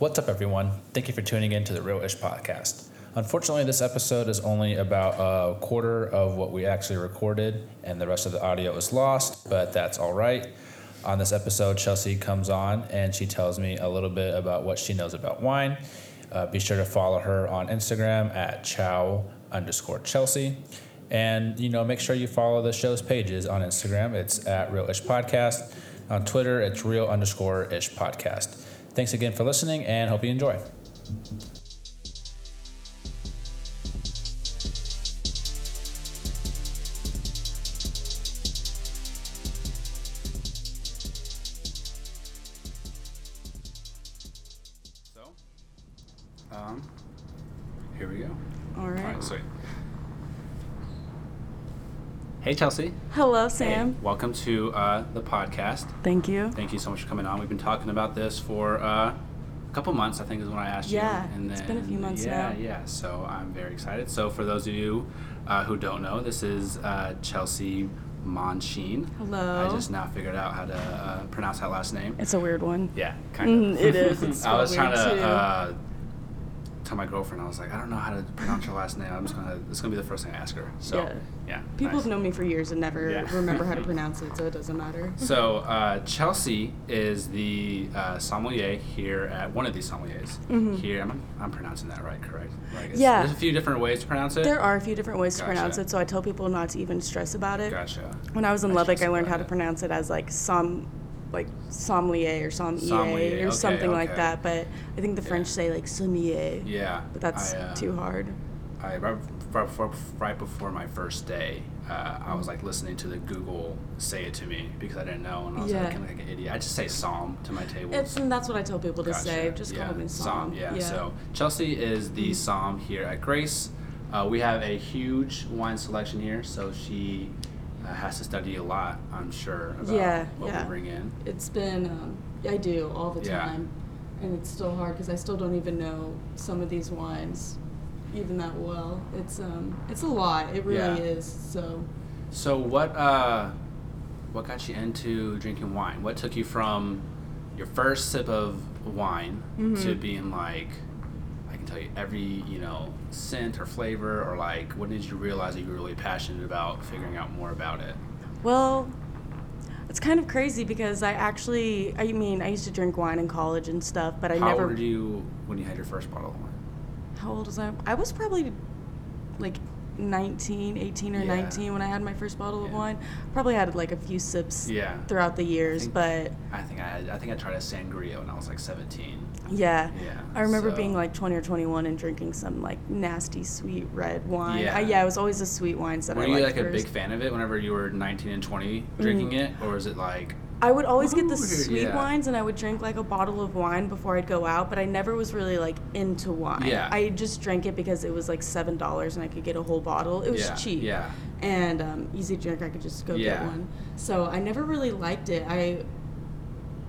What's up, everyone? Thank you for tuning in to the Real Ish podcast. Unfortunately, this episode is only about a quarter of what we actually recorded, and the rest of the audio is lost, but that's all right. On this episode, Chelsea comes on and she tells me a little bit about what she knows about wine. Uh, be sure to follow her on Instagram at chow underscore Chelsea. And, you know, make sure you follow the show's pages on Instagram. It's at Real Ish Podcast. On Twitter, it's real underscore ish podcast. Thanks again for listening and hope you enjoy. Hey, Chelsea. Hello, Sam. Hey, welcome to uh, the podcast. Thank you. Thank you so much for coming on. We've been talking about this for uh, a couple months, I think is when I asked Yeah, you. it's been a few months yeah, now. Yeah, So I'm very excited. So for those of you uh, who don't know, this is uh, Chelsea Monsheen. Hello. I just now figured out how to uh, pronounce that last name. It's a weird one. Yeah, kind Mm, of. it is. I was trying to uh, tell my girlfriend. I was like, I don't know how to pronounce your last name. I'm just gonna. It's gonna be the first thing I ask her. So Yeah. yeah. People nice. have known me for years and never Yeah. remember how to pronounce it, so it doesn't matter. So uh, Chelsea is the uh, sommelier here at one of these sommeliers Mhm. here. I'm, I'm pronouncing that right, correct? Like Yeah. There's a few different ways to pronounce it. There are a few different ways to pronounce it, so I tell people not to even stress about it. Gotcha. When I was in I Lubbock, I learned how to it. pronounce it as like som, like sommelier or sommelier Sommelier, or okay, something like that. But I think the Yeah. French say like sommelier. Yeah. But that's I, uh, too hard. I right, right, before, right before my first day, uh, I was like listening to the Google say it to me because I didn't know, and I was Yeah. like, kind of like an idiot. I just say som to my table. It's and that's what I tell people to say. Just yeah. call me som. Yeah. So Chelsea is the Mhm. Som here at Grace. Uh, we have a huge wine selection here, so she has to study a lot, I'm sure, about Yeah, what yeah. we bring in. It's been, um, I do all the Yeah. time, and it's still hard because I still don't even know some of these wines even that well. It's um, it's a lot. It really Yeah. is. So So what uh, what got you into drinking wine? What took you from your first sip of wine to Mhm. being like, tell you every you know scent or flavor, or like, when did you realize that you were really passionate about figuring out more about it? well, it's kind of crazy because I actually, I mean, I used to drink wine in college and stuff, but I How never. old were you when you had your first bottle of wine? How old was I? I was probably like 19, 18 or Yeah. 19 when I had my first bottle of wine. Probably had like a few sips Yeah. throughout the years, think- but I think I I think I tried a sangria when I was like 17. yeah. Yeah. I remember so- being like 20 or 21 and drinking some like nasty sweet red wine. Yeah. I, yeah, it was always the sweet wines that Were I you liked like a big fan of it whenever you were 19 and 20 drinking Mm. it, or is it like I would always get the sweet yeah. wines and I would drink like a bottle of wine before I'd go out, but I never was really like into wine. Yeah. I just drank it because it was like seven dollars and I could get a whole bottle. It was yeah, cheap. Yeah. And um, easy to drink, I could just go Yeah. get one. So I never really liked it. I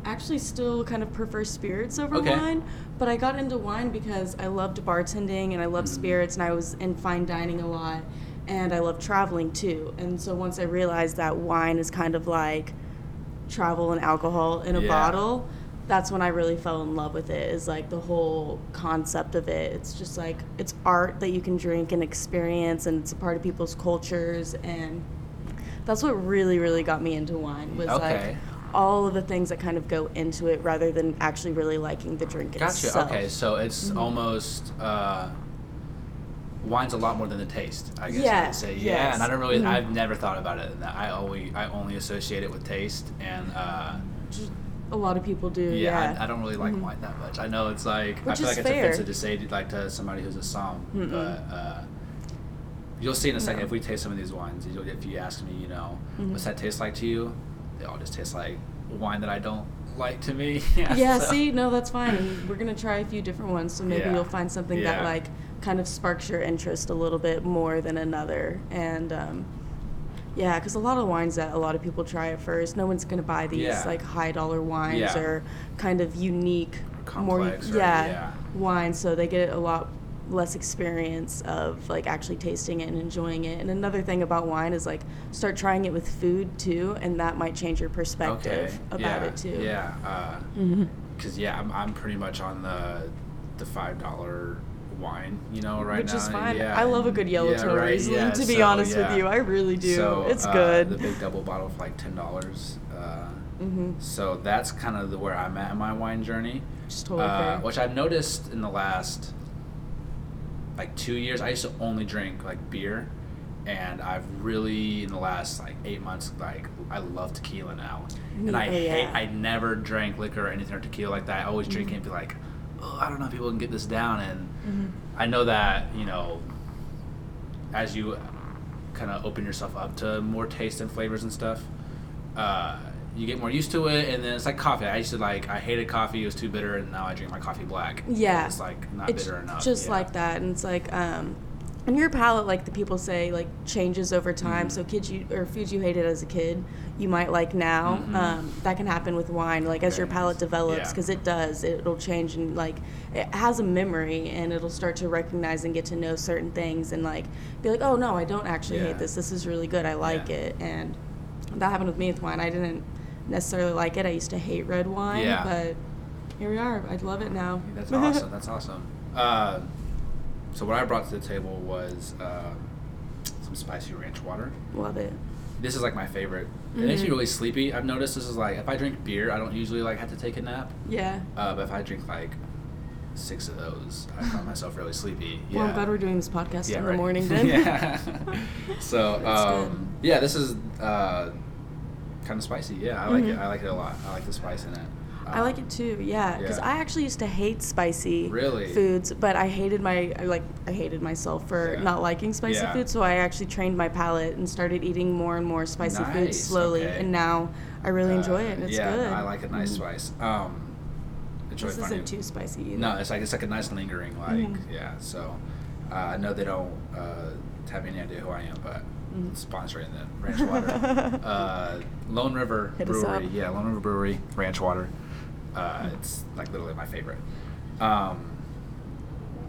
actually still kind of prefer spirits over Okay. wine, but I got into wine because I loved bartending and I loved Mhm. spirits and I was in fine dining a lot and I love traveling too. And so once I realized that wine is kind of like travel and alcohol in a Yeah. bottle, that's when I really fell in love with it. Is like the whole concept of it. It's just like it's art that you can drink and experience, and it's a part of people's cultures, and that's what really, really got me into wine. Was Okay. like all of the things that kind of go into it, rather than actually really liking the drink Gotcha. itself. Okay, so it's Mhm. almost uh, wine's a lot more than the taste. I guess Yeah, I would say. Yeah, yes. and I don't really. Mhm. I've never thought about it. that. I only I only associate it with taste, and uh, Just a lot of people do. yeah, Yeah, I, I don't really like Mhm. wine that much. I know it's like Which I feel like it's offensive to say like to somebody who's a som, Mm-mm. but. Uh, You'll see in a second No. if we taste some of these wines. If you ask me, you know, Mhm. what's that taste like to you? They all just taste like wine that I don't like to me. Yeah, so- see, no, that's fine. We're gonna try a few different ones, so maybe Yeah. you'll find something that like kind of sparks your interest a little bit more than another. And um, yeah, because a lot of wines that a lot of people try at first, no one's gonna buy these Yeah. like high dollar wines Yeah. or kind of unique, more Complex or- yeah, yeah. wines. So they get a lot less experience of like actually tasting it and enjoying it. And another thing about wine is like start trying it with food too, and that might change your perspective Okay. about yeah. it too. Yeah. Uh, hmm because yeah, I'm, I'm pretty much on the the five dollar wine, you know, right Which now. is fine. Yeah. I love a good yellow Yeah, right, Riesling, yeah, to be so, honest yeah. with you. I really do. So, it's uh, good. The big double bottle for like ten dollars. Uh, hmm so that's kind of the, where I'm at in my wine journey. Totally uh, which I've noticed in the last like two years. I used to only drink like beer, and I've really in the last like eight months like I love tequila now, and I hate. I never drank liquor or anything or tequila like that. I always drink it and be like, oh, I don't know if people can get this down, and Mhm. I know that you know as you kind of open yourself up to more taste and flavors and stuff. Uh, you get more used to it, and then it's like coffee. I used to like I hated coffee; it was too bitter, and now I drink my coffee black. Yeah. it's like not it's bitter enough. just yeah. like that and it's like um and your palate like the people say like changes over time Mhm. so kids you or foods you hated as a kid you might like now Mhm. um, that can happen with wine like as your palate develops Yeah. because it does it'll change and like it has a memory and it'll start to recognize and get to know certain things and like be like oh no i don't actually Yeah. hate this this is really good i like Yeah. it and that happened with me with wine i didn't necessarily like it i used to hate red wine Yeah. but here we are i love it now That's awesome. That's awesome. Uh, so what I brought to the table was uh, some spicy ranch water. love it This is like my favorite. It makes me Mhm. really sleepy. I've noticed this is like if I drink beer, I don't usually like have to take a nap. yeah Uh, but if I drink like six of those, I find myself really sleepy. Yeah. Well, I'm glad we're doing this podcast Yeah, in right. the morning then. yeah. so um, yeah, this is uh, kind of spicy. Yeah, I like it. Mhm. I like it a lot. I like the spice in it. I like it too, yeah. Because yeah. I actually used to hate spicy Really? foods, but I hated my I like I hated myself for Yeah. not liking spicy Yeah. food. So I actually trained my palate and started eating more and more spicy foods Nice, slowly, okay. and now I really enjoy Uh, it. and It's yeah, good. I like a nice Mhm. spice. Um, it's really This funny. isn't too spicy either. No, it's like it's like a nice lingering, like Mhm. yeah. So uh, I know they don't uh, have any idea who I am, but Mhm. sponsoring the ranch water. uh, Lone River Hit Brewery, yeah, Lone River Brewery ranch water. Uh, it's like literally my favorite. Um,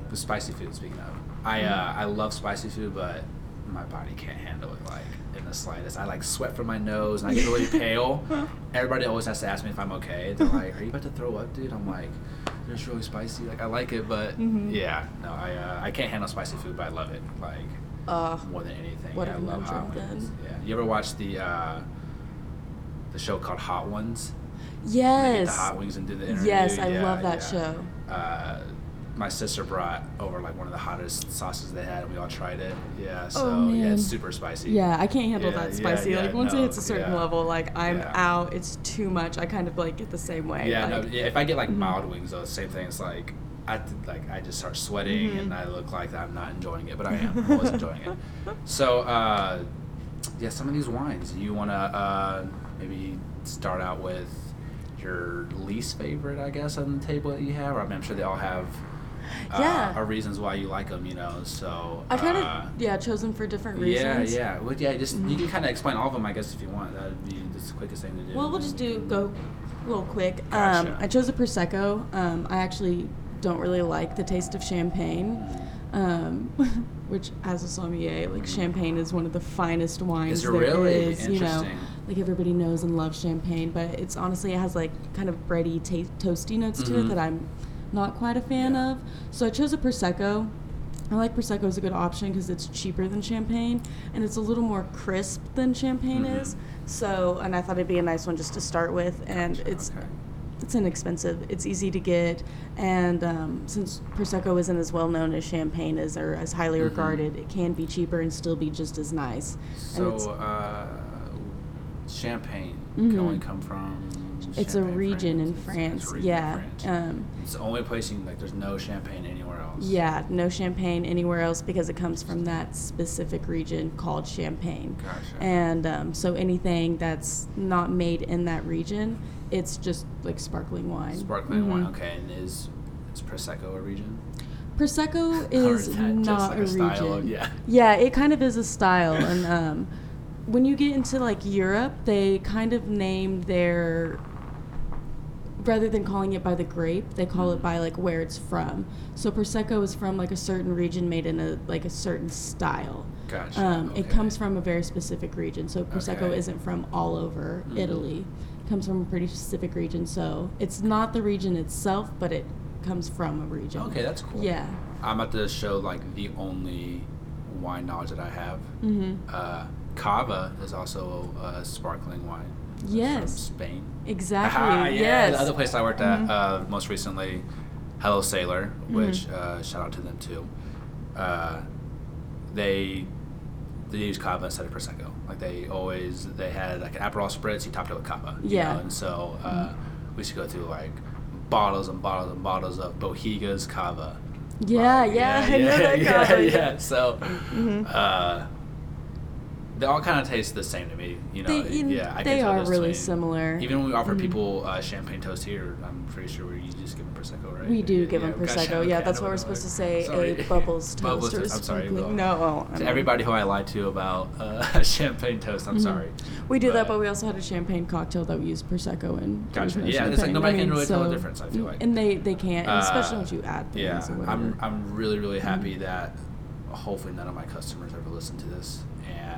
the spicy food. Speaking of, I uh, Mhm. I love spicy food, but my body can't handle it like in the slightest. I like sweat from my nose and I get really pale. Everybody always has to ask me if I'm okay. They're like, "Are you about to throw up, dude?" I'm like, "It's really spicy. Like I like it, but Mhm. yeah, no, I uh, I can't handle spicy food, but I love it like Uh, more than anything. what yeah, I love hot then? Yeah, you ever watch the uh, the show called Hot Ones? Yes. the hot wings and do the interview. Yes, I Yeah, love that yeah. show. Uh, my sister brought over like one of the hottest sauces they had, and we all tried it. Yeah, so Oh, yeah, it's super spicy. Yeah, I can't handle Yeah, that spicy. yeah, like once it hits a certain level, like I'm out. It's too much. I kind of like get the same way. Yeah, like, no, if I get like Mhm. mild wings, though, same thing. It's like I like I just start sweating Mhm. and I look like I'm not enjoying it, but I am. I was enjoying it. So uh, yeah, some of these wines you want to uh, maybe start out with your least favorite, I guess, on the table that you have. I mean, I'm sure they all have. Uh, Yeah. or reasons why you like them, you know. So I kind of uh, yeah chose them for different reasons. yeah. Yeah. Well, yeah, just you Mhm. can kind of explain all of them, I guess, if you want. That'd be the quickest thing to do. Well, we'll just do go a little quick. Gotcha. Um, I chose a prosecco. Um, I actually don't really like the taste of champagne, um, which as a sommelier, like champagne is one of the finest wines Is there really? is, You know. Like everybody knows and loves champagne, but it's honestly it has like kind of bready, ta- toasty notes to Mhm. it that I'm not quite a fan Yeah. of. So I chose a prosecco. I like prosecco as a good option because it's cheaper than champagne and it's a little more crisp than champagne Mhm. is. So, and I thought it'd be a nice one just to start with, and Gotcha, it's okay. it's inexpensive. It's easy to get, and um, since prosecco isn't as well known as champagne is or as highly Mhm. regarded, it can be cheaper and still be just as nice. So, uh, champagne Mhm. can only come from. it's a region in It's- it's a France. in Yeah. France. Um, it's the only place you can, like. There's no champagne anywhere else. yeah, no champagne anywhere else because it comes from that specific region called Champagne. Gotcha. And um, so anything that's not made in that region, it's just like sparkling wine. Sparkling wine. Mhm. Okay, and is is prosecco a region? Prosecco is not like a a style region. of- yeah. Yeah, it kind of is a style, and um, when you get into like Europe, they kind of name their rather than calling it by the grape, they call it by like where it's from. So prosecco is from like a certain region made in a like a certain style. Gotcha. Um, It comes from a very specific region. So prosecco Okay. isn't from all over Mhm. Italy. It comes from a pretty specific region. So it's not the region itself, but it comes from a region. Okay, that's cool. Yeah. I'm about to show like the only wine knowledge that I have. Mm-hmm. Uh, Cava is also a sparkling wine. from Yes. Spain. Exactly. Ah, yeah. yes. The other place I worked at Mhm. uh, most recently, Hello Sailor, Mm-hmm. which uh, shout out to them too. Uh, they they use cava instead of prosecco. Like they always they had like an Aperol spritz, you topped it with cava. Yeah. know? And so uh, we used to go through like bottles and bottles and bottles of Bohigas cava. Yeah, yeah, I know that yeah, Yeah, yeah. So. Mhm. Uh, they all kind of taste the same to me, you know. They, yeah, I can they are really similar. even when we offer Mhm. people uh, champagne toast here, I'm pretty sure we just give them prosecco, right? We do Yeah, give them yeah, gotcha, prosecco. yeah, that's what we're supposed to say. sorry. A bubbles toast Bubbles toast, I'm sorry. well, No, to everybody who I lied to about uh, champagne toast, I'm Mhm. sorry. We do that, but we also had a champagne cocktail that we used prosecco in. Gotcha. Yeah, it's like nobody I can mean, really tell the so- difference, I feel like. and they they can't, and especially Uh, once you add things Yeah. I'm I'm really really happy Mhm. that hopefully none of my customers ever listen to this,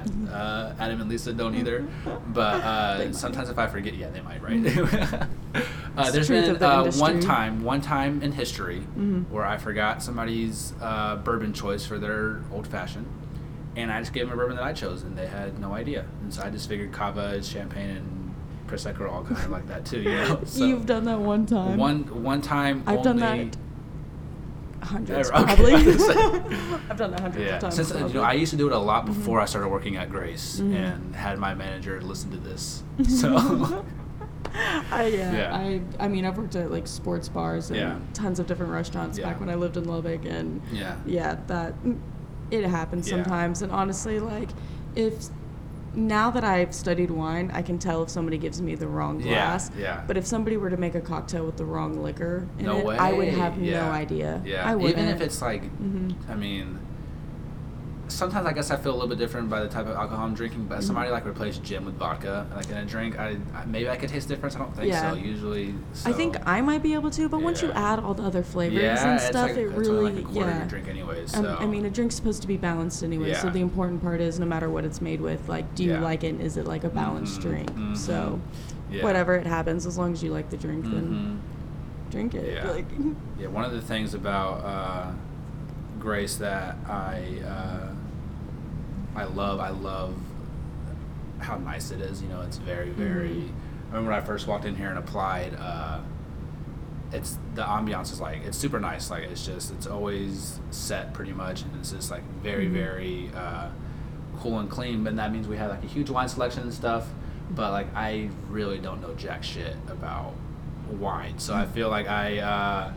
Mhm. uh, Adam and Lisa don't either. But uh, sometimes if I forget, yeah, they might, right? Mhm. uh, there's been the uh, one time, one time in history Mhm. where I forgot somebody's uh, bourbon choice for their old fashioned. And I just gave them a bourbon that I chose, and they had no idea. And so I just figured cava, is champagne, and prosecco are all kind of like that too, you know. So You've done that one time. one one time. I've done that hundreds Okay, probably. I was gonna say. I've done that hundreds Yeah, of times. since uh, you know. I used to do it a lot Mhm. before I started working at Grace, Mhm. and had my manager listen to this. So I, yeah, Yeah. I I mean I've worked at like sports bars and Yeah. tons of different restaurants Yeah. back when I lived in Lubbock and yeah, yeah that it happens Yeah. sometimes and honestly like if now that I've studied wine I can tell if somebody gives me the wrong glass yeah. yeah. but if somebody were to make a cocktail with the wrong liquor in no it way. I would have yeah. no idea Yeah, I wouldn't even if it's like, mm-hmm. I mean, sometimes I guess I feel a little bit different by the type of alcohol I'm drinking. But Mhm. somebody like replaced gin with vodka, like in a drink, I, I maybe I could taste the difference. I don't think Yeah. so. Usually, I think I might be able to but once you add all the other flavors yeah, and stuff like, it really like a yeah drink anyways. Um, I mean, a drink's supposed to be balanced anyway. So the important part is, no matter what it's made with, like, do you Yeah. like it? and Is it like a balanced Mhm, drink? mhm. So, Yeah. whatever it happens, as long as you like the drink, then Mhm. drink it. Yeah. Like, Yeah, one of the things about uh, Grace that I uh, I love, I love how nice it is. You know, it's very, very. Mhm. I remember when I first walked in here and applied. Uh, it's the ambiance is like it's super nice. Like it's just it's always set pretty much, and it's just like very, Mhm. very uh, cool and clean. But that means we have like a huge wine selection and stuff. But like I really don't know jack shit about wine, so I feel like I. Uh,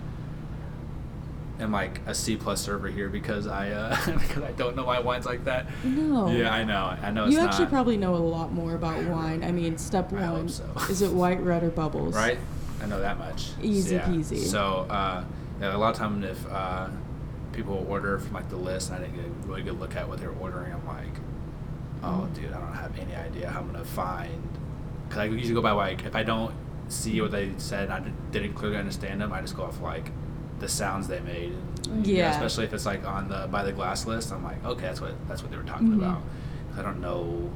am like a C plus server here because I uh, because I don't know why wine's like that. No. Yeah, I know. I know. It's you actually not, probably know a lot more about wine. I mean, step I one so. is it white, red, or bubbles? right. I know that much. Easy Yeah. peasy. So uh, yeah, a lot of time if uh, people order from like the list and I didn't get a really good look at what they're ordering, I'm like, oh Mhm. dude, I don't have any idea how I'm gonna find. Cause I usually go by like if I don't see what they said and I didn't clearly understand them, I just go off like the sounds they made. And, you know, Yeah. especially if it's like on the by the glass list, I'm like, okay, that's what that's what they were talking Mhm. about. I don't know.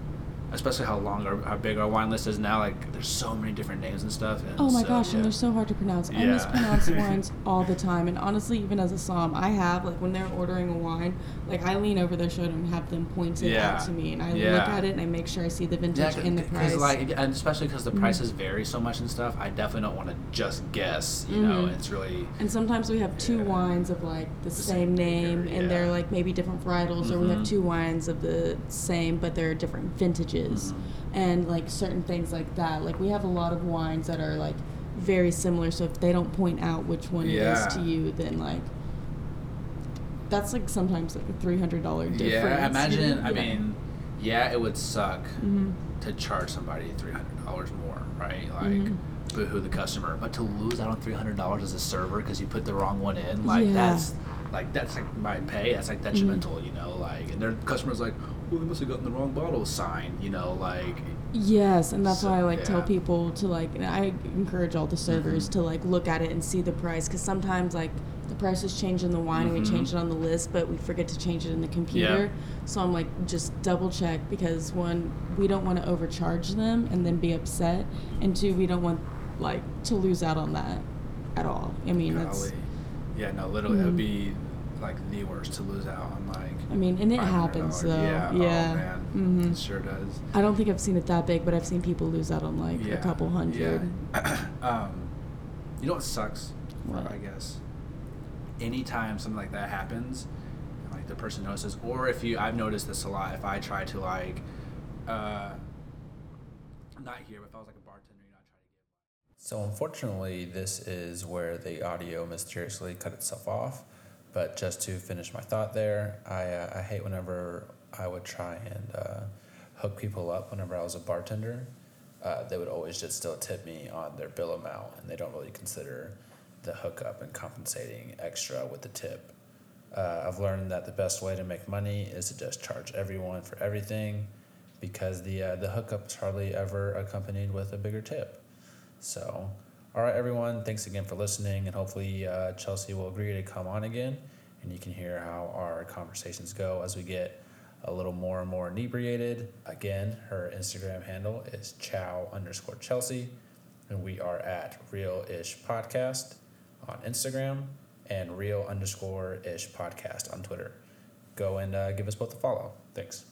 Especially how long or how big our wine list is now. Like, there's so many different names and stuff. And Oh my so, gosh, yeah. and they're so hard to pronounce. I mispronounce wines all the time, and honestly, even as a som, I have like when they're ordering a wine, like I lean over their shoulder and have them point it Yeah. out to me, and I look at it and I make sure I see the vintage Yeah, and the price. like, and especially because the Mhm. prices vary so much and stuff. I definitely don't want to just guess. You know, Mhm. it's really and sometimes we have two Yeah. wines of like the, The same, same name, maker, and they're like maybe different varietals, or we have Mhm. two wines of the same, but they're different vintages, And like certain things like that. Like we have a lot of wines that are like very similar, so if they don't point out which one it Yeah. is to you, then like that's like sometimes like a three hundred dollar difference. yeah. Imagine, I mean, yeah, it would suck Mhm. to charge somebody three hundred dollars more, right? Like, Mhm. boohoo the customer, but to lose out on three hundred dollars as a server because you put the wrong one in, like Yeah. that's like that's like my pay. That's like detrimental, Mm-hmm. you know. Like, and their customers like, well, they must have gotten the wrong bottle sign, you know. Like, Yes, and that's So, why I like tell people to like. And I encourage all the servers Mhm. to like look at it and see the price because sometimes like the prices change in the wine and we Mhm. change it on the list, but we forget to change it in the computer. Yeah. So I'm like, just double check because one, we don't want to overcharge them and then be upset, and two, we don't want like to lose out on that at all. I mean, that's. Golly. Yeah, no, literally, it would Mhm. be like the worst to lose out on like. I mean, and it happens though. Yeah. Yeah. Oh man. Mhm. It sure does. I don't think I've seen it that big, but I've seen people lose out on like yeah. a couple hundred. Yeah. um, you know what sucks? What? I guess. Anytime something like that happens, and, like the person notices, or if you, I've noticed this a lot. If I try to like, uh, not here, but if I was like a bartender, you know, I try to give. So unfortunately, this is where the audio mysteriously cut itself off. But just to finish my thought there, I, uh, I hate whenever I would try and uh, hook people up whenever I was a bartender. Uh, they would always just still tip me on their bill amount, and they don't really consider the hookup and compensating extra with the tip. Uh, I've learned that the best way to make money is to just charge everyone for everything, because the uh, the hookup is hardly ever accompanied with a bigger tip. So, all right, everyone, thanks again for listening, and hopefully uh, Chelsea will agree to come on again, and you can hear how our conversations go as we get a little more and more inebriated. Again, her Instagram handle is chow underscore Chelsea, and we are at Real Ish Podcast on Instagram and Real underscore Ish Podcast on Twitter. Go and uh, give us both a follow. Thanks.